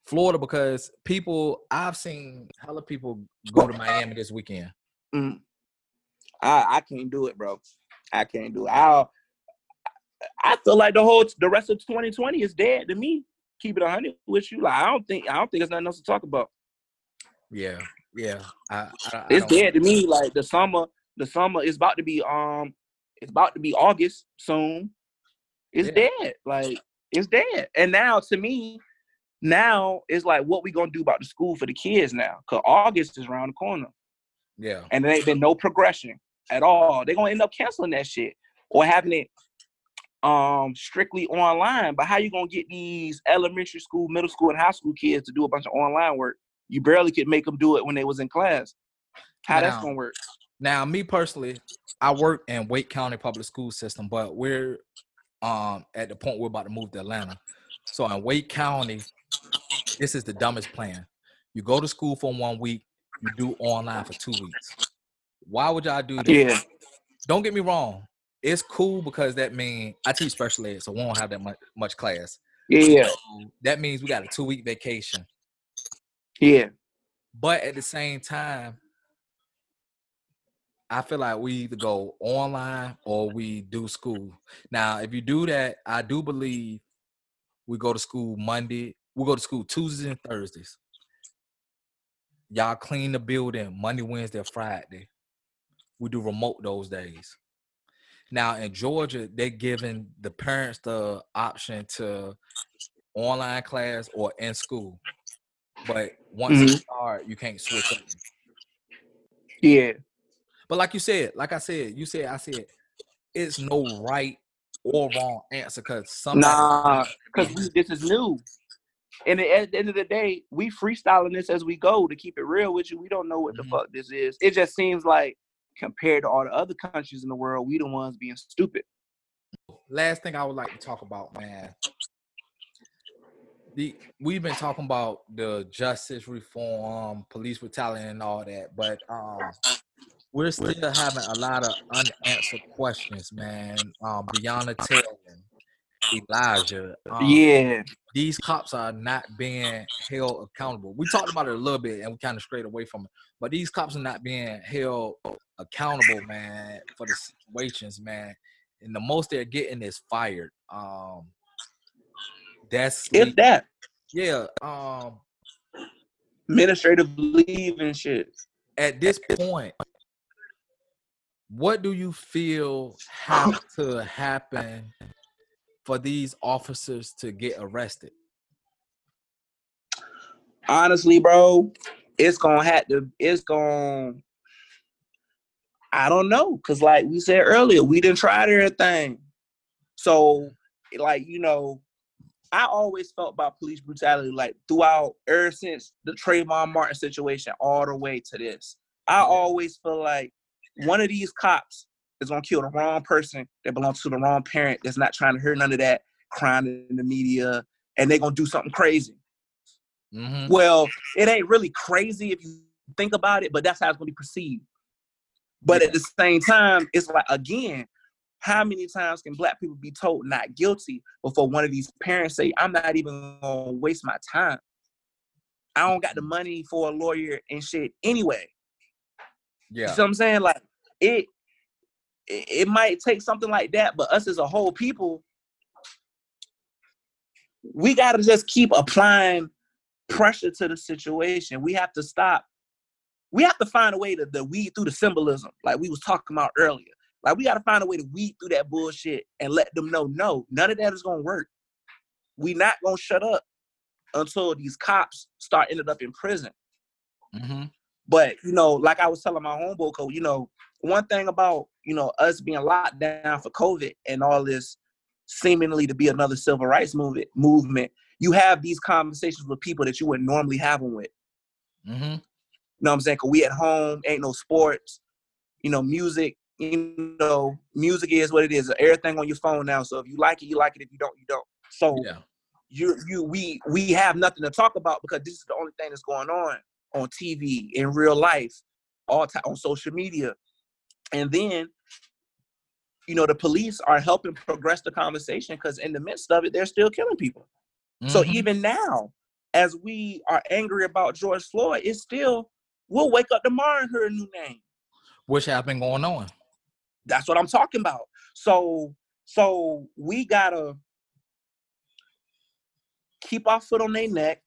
Florida because people I've seen hella people go to Miami this weekend. Mm. I I can't do it, bro. I can't do it. I I feel like the whole the rest of 2020 is dead to me. Keep it 100 with you. Like I don't think I don't think there's nothing else to talk about. Yeah, yeah. I, I, It's dead to me. Like the summer, the summer is about to be um, it's about to be August soon. It's Yeah. dead. Like it's dead. And now to me, now it's like what we gonna do about the school for the kids now? Cause August is around the corner. Yeah, and there ain't been no progression at all. They're gonna end up canceling that shit or having it um strictly online. But how you gonna get these elementary school, middle school, and high school kids to do a bunch of online work? You barely could make them do it when they was in class. How that's gonna work? Now, me personally, I work in Wake County Public School System, but we're um at the point we're about to move to Atlanta. So in Wake County, this is the dumbest plan. You go to school for one week, you do online for two weeks. Why would y'all do that? Yeah, Don't get me wrong. It's cool because that means I teach special ed, so we won't have that much, much class. yeah, So um, that means we got a two week vacation. yeah. But at the same time, I feel like we either go online or we do school. Now, if you do that, I do believe we go to school Monday. We go to school Tuesdays and Thursdays. Y'all clean the building Monday, Wednesday, Friday. We do remote those days. Now in Georgia, they're giving the parents the option to online class or in school. But once you mm-hmm. start, you can't switch up. Yeah, But like you said, like I said, you said, I said, it's no right or wrong answer because some nah, because this is new. And at the end of the day, we freestyling this as we go to keep it real with you. We don't know what the mm-hmm. fuck this is. It just seems like compared to all the other countries in the world, we the ones being stupid. last thing I would like to talk about, man. the we've been talking about the justice reform, police brutality, and all that, but um, we're still having a lot of unanswered questions, man. Um, Breonna Taylor, Elijah. Um, yeah, these cops are not being held accountable. We talked about it a little bit and we kind of strayed away from it, but these cops are not being held accountable, man, for the situations, man. And the most they're getting is fired. Um, that's if that. Yeah. Um, administrative leave and shit. At this point, what do you feel have to happen for these officers to get arrested? Honestly, bro, it's gonna have to. It's gonna. I don't know, cause like we said earlier, we didn't try everything. So, like you know, I always felt about police brutality, like throughout, ever since the Trayvon Martin situation, all the way to this. I always feel like one of these cops is gonna kill the wrong person that belongs to the wrong parent that's not trying to hear none of that crying in the media, and they're gonna do something crazy. Mm-hmm. Well, it ain't really crazy if you think about it, but that's how it's gonna be perceived. But yeah. at the same time, it's like again, how many times can black people be told not guilty before one of these parents say, I'm not even gonna waste my time. I don't got the money for a lawyer and shit anyway. Yeah. You what I'm saying? Like it it might take something like that, but us as a whole people, we gotta just keep applying pressure to the situation. We have to stop. We have to find a way to, to weed through the symbolism, like we was talking about earlier. Like we got to find a way to weed through that bullshit and let them know, no, none of that is gonna work. We not gonna shut up until these cops start ended up in prison. Mm-hmm. But you know, like I was telling my homeboy, you know, one thing about you know us being locked down for COVID and all this seemingly to be another civil rights movement movement, you have these conversations with people that you wouldn't normally have them with. Mm-hmm. You know what I'm saying? Cause we at home, ain't no sports, you know, music, you know, music is what it is. Everything on your phone now. So if you like it, you like it. If you don't, you don't. So yeah. you you we we have nothing to talk about because this is the only thing that's going on on TV in real life, all time on social media. And then, you know, the police are helping progress the conversation because in the midst of it, they're still killing people. Mm-hmm. So even now, as we are angry about George Floyd, it's still we'll wake up tomorrow and hear a new name. Which have been going on. That's what I'm talking about. So so we gotta keep our foot on their neck.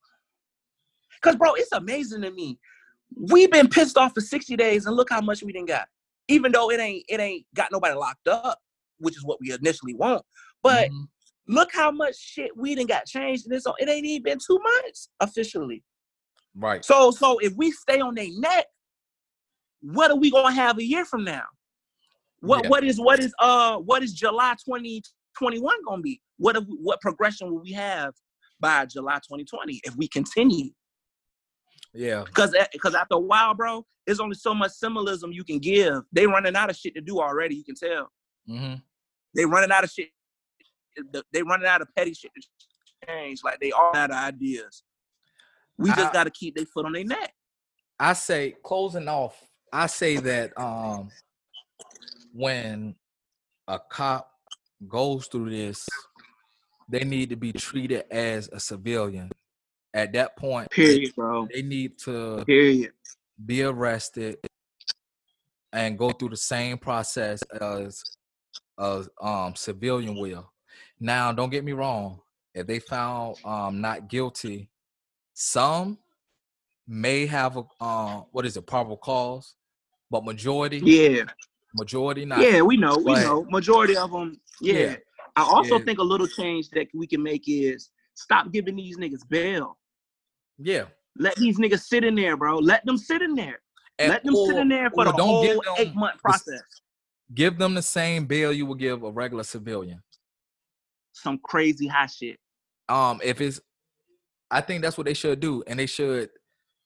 Cause bro, it's amazing to me. We've been pissed off for 60 days and look how much we didn't got. Even though it ain't it ain't got nobody locked up, which is what we initially want. But mm-hmm. look how much shit we didn't got changed in this. It ain't even been two months officially. Right. So so if we stay on their neck, what are we gonna have a year from now? What yeah. what is what is uh what is July 2021 gonna be? What have, what progression will we have by July 2020 if we continue? Yeah. Because because after a while, bro, there's only so much symbolism you can give. They running out of shit to do already. You can tell. Mm-hmm. They running out of shit. They running out of petty shit to change. Like they all out of ideas. We just got to keep their foot on their neck. I say closing off. I say that um when a cop goes through this, they need to be treated as a civilian. At that point, period, bro. They need to period be arrested and go through the same process as a um, civilian will. Now, don't get me wrong. If they found um, not guilty, some may have a uh, what is it, probable cause, but majority, yeah, Majority not. Yeah, we know. We know. Majority of them. Yeah. yeah. I also yeah. think a little change that we can make is stop giving these niggas bail. Yeah. Let these niggas sit in there, bro. Let them sit in there. And Let them or, sit in there for the whole eight month process. Give them the same bail you would give a regular civilian. Some crazy high shit. Um, if it's, I think that's what they should do, and they should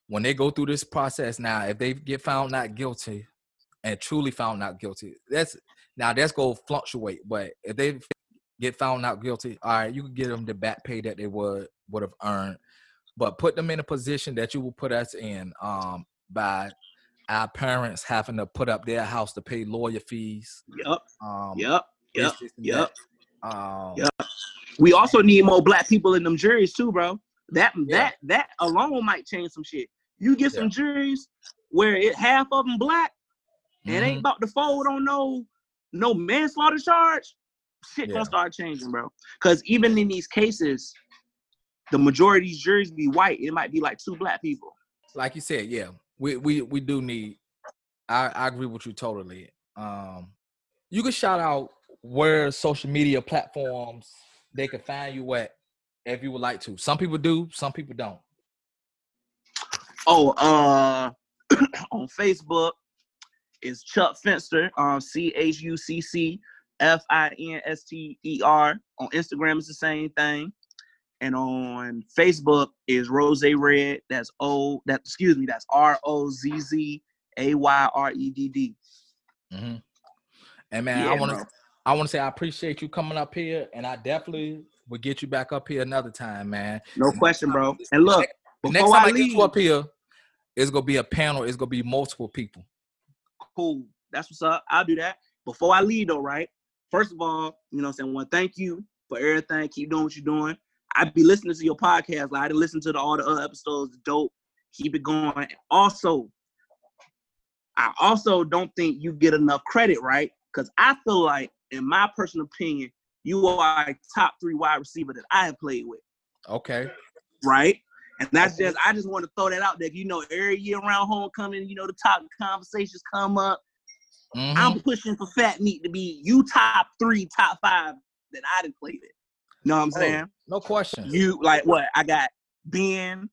when they go through this process now. If they get found not guilty, and truly found not guilty. That's now that's gonna fluctuate, but if they get found out guilty, all right, you can get them the back pay that they would would have earned, but put them in a position that you will put us in um, by our parents having to put up their house to pay lawyer fees. Yep. Um, Yep. Yep. Yep. Um, Yep. We also need more black people in them juries too, bro. That Yeah. that that alone might change some shit. You get some juries where it half of them black and mhm. ain't about to fold on no no manslaughter charge. Shit Yeah. gonna start changing, bro. Because even in these cases, the majority of these juries be white. It might be like two black people. like you said, yeah, we we we do need. I I agree with you totally. Um, you can shout out where social media platforms they can find you at if you would like to. Some people do, some people don't. Oh, uh, on Facebook is Chuck Finster, um, C H U C C F I N S T E R. On Instagram, it's the same thing. And on Facebook is Rose Red. That's O. That excuse me. That's R O Z Z A Y R E D D. hmm And man, I want to. I want to say I appreciate you coming up here, and I definitely will get you back up here another time, man. No question, bro. And look, The next time I I, get leave, you up here, it's gonna be a panel. It's gonna be multiple people. cool. That's what's up. I'll do that. Before I leave though, right? First of all, you know what I'm saying? One, thank you for everything. Keep doing what you're doing. I'd be listening to your podcast. Like I didn't listen to the, all the other episodes. Dope. Keep it going. Also, I also don't think you get enough credit, right? Because I feel like, in my personal opinion, you are a top three wide receiver that I have played with, Okay. right? And that's just I just want to throw that out there. You know, every year around homecoming, you know, the top conversations come up. Mhm. I'm pushing for Fat Meat to be you top three, top five that I didn't play with. Know what I'm saying? no question. You like what? I got Ben,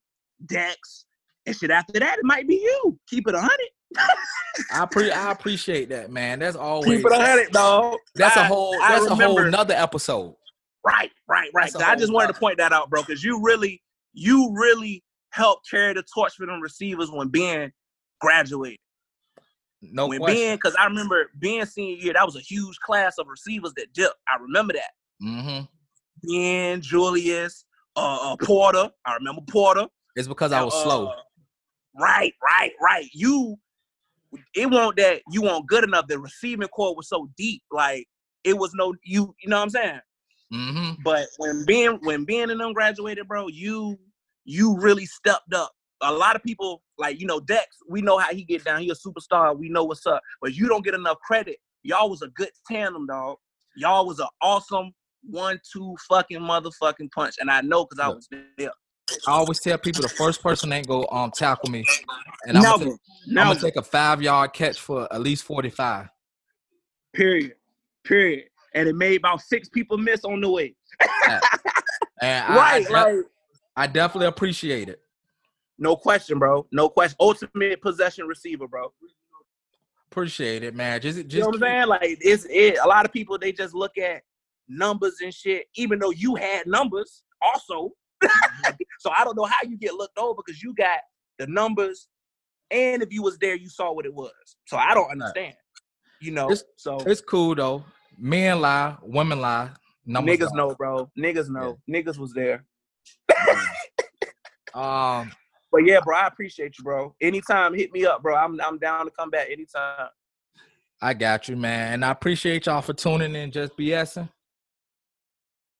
Dex, and shit. After that, it might be you. Keep it a hundred. I pre- I appreciate that, man. That's always Keep it a hundred, dog. that's a I- whole I that's a whole another episode. Right, right, right. So I just wanted to point that out, bro, because you really, you really helped carry the torch for them receivers when Ben graduated. No when question. Ben, because I remember Ben senior year, that was a huge class of receivers that dipped. I remember that. hmm Ben, Julius, uh, uh, Porter. I remember Porter. It's because I was Uh, slow. Right, right, right. You, it won't that you weren't good enough. The receiving core was so deep, like it was no you. You know what I'm saying? hmm But when Ben, when Ben and them graduated, bro, you, you really stepped up. A lot of people, like you know, Dex. We know how he get down. He a superstar. We know what's up. But you don't get enough credit. Y'all was a good tandem, dog. Y'all was an awesome one-two fucking motherfucking punch, and I know because I was there. I always tell people the first person ain't go um tackle me, and I'm Never, gonna, take, I'm gonna take a five yard catch for at least forty five. Period. Period. And it made about six people miss on the way. And I, right, I, like I definitely appreciate it. no question, bro. No question. Ultimate possession receiver, bro. Appreciate it, man. Just just you know what I'm saying? Like it's it. A lot of people they just look at numbers and shit. Even though you had numbers, also. so I don't know how you get looked over because you got the numbers, and if you was there, you saw what it was. So I don't understand. You know. It's- so It's cool though. Men lie, women lie. Numbers niggas lie. know, bro. Niggas know. Niggas was there. Um, But yeah, bro, I appreciate you, bro. Anytime, hit me up, bro. I'm I'm down to come back anytime. I got you, man. And I appreciate y'all for tuning in, just BSing.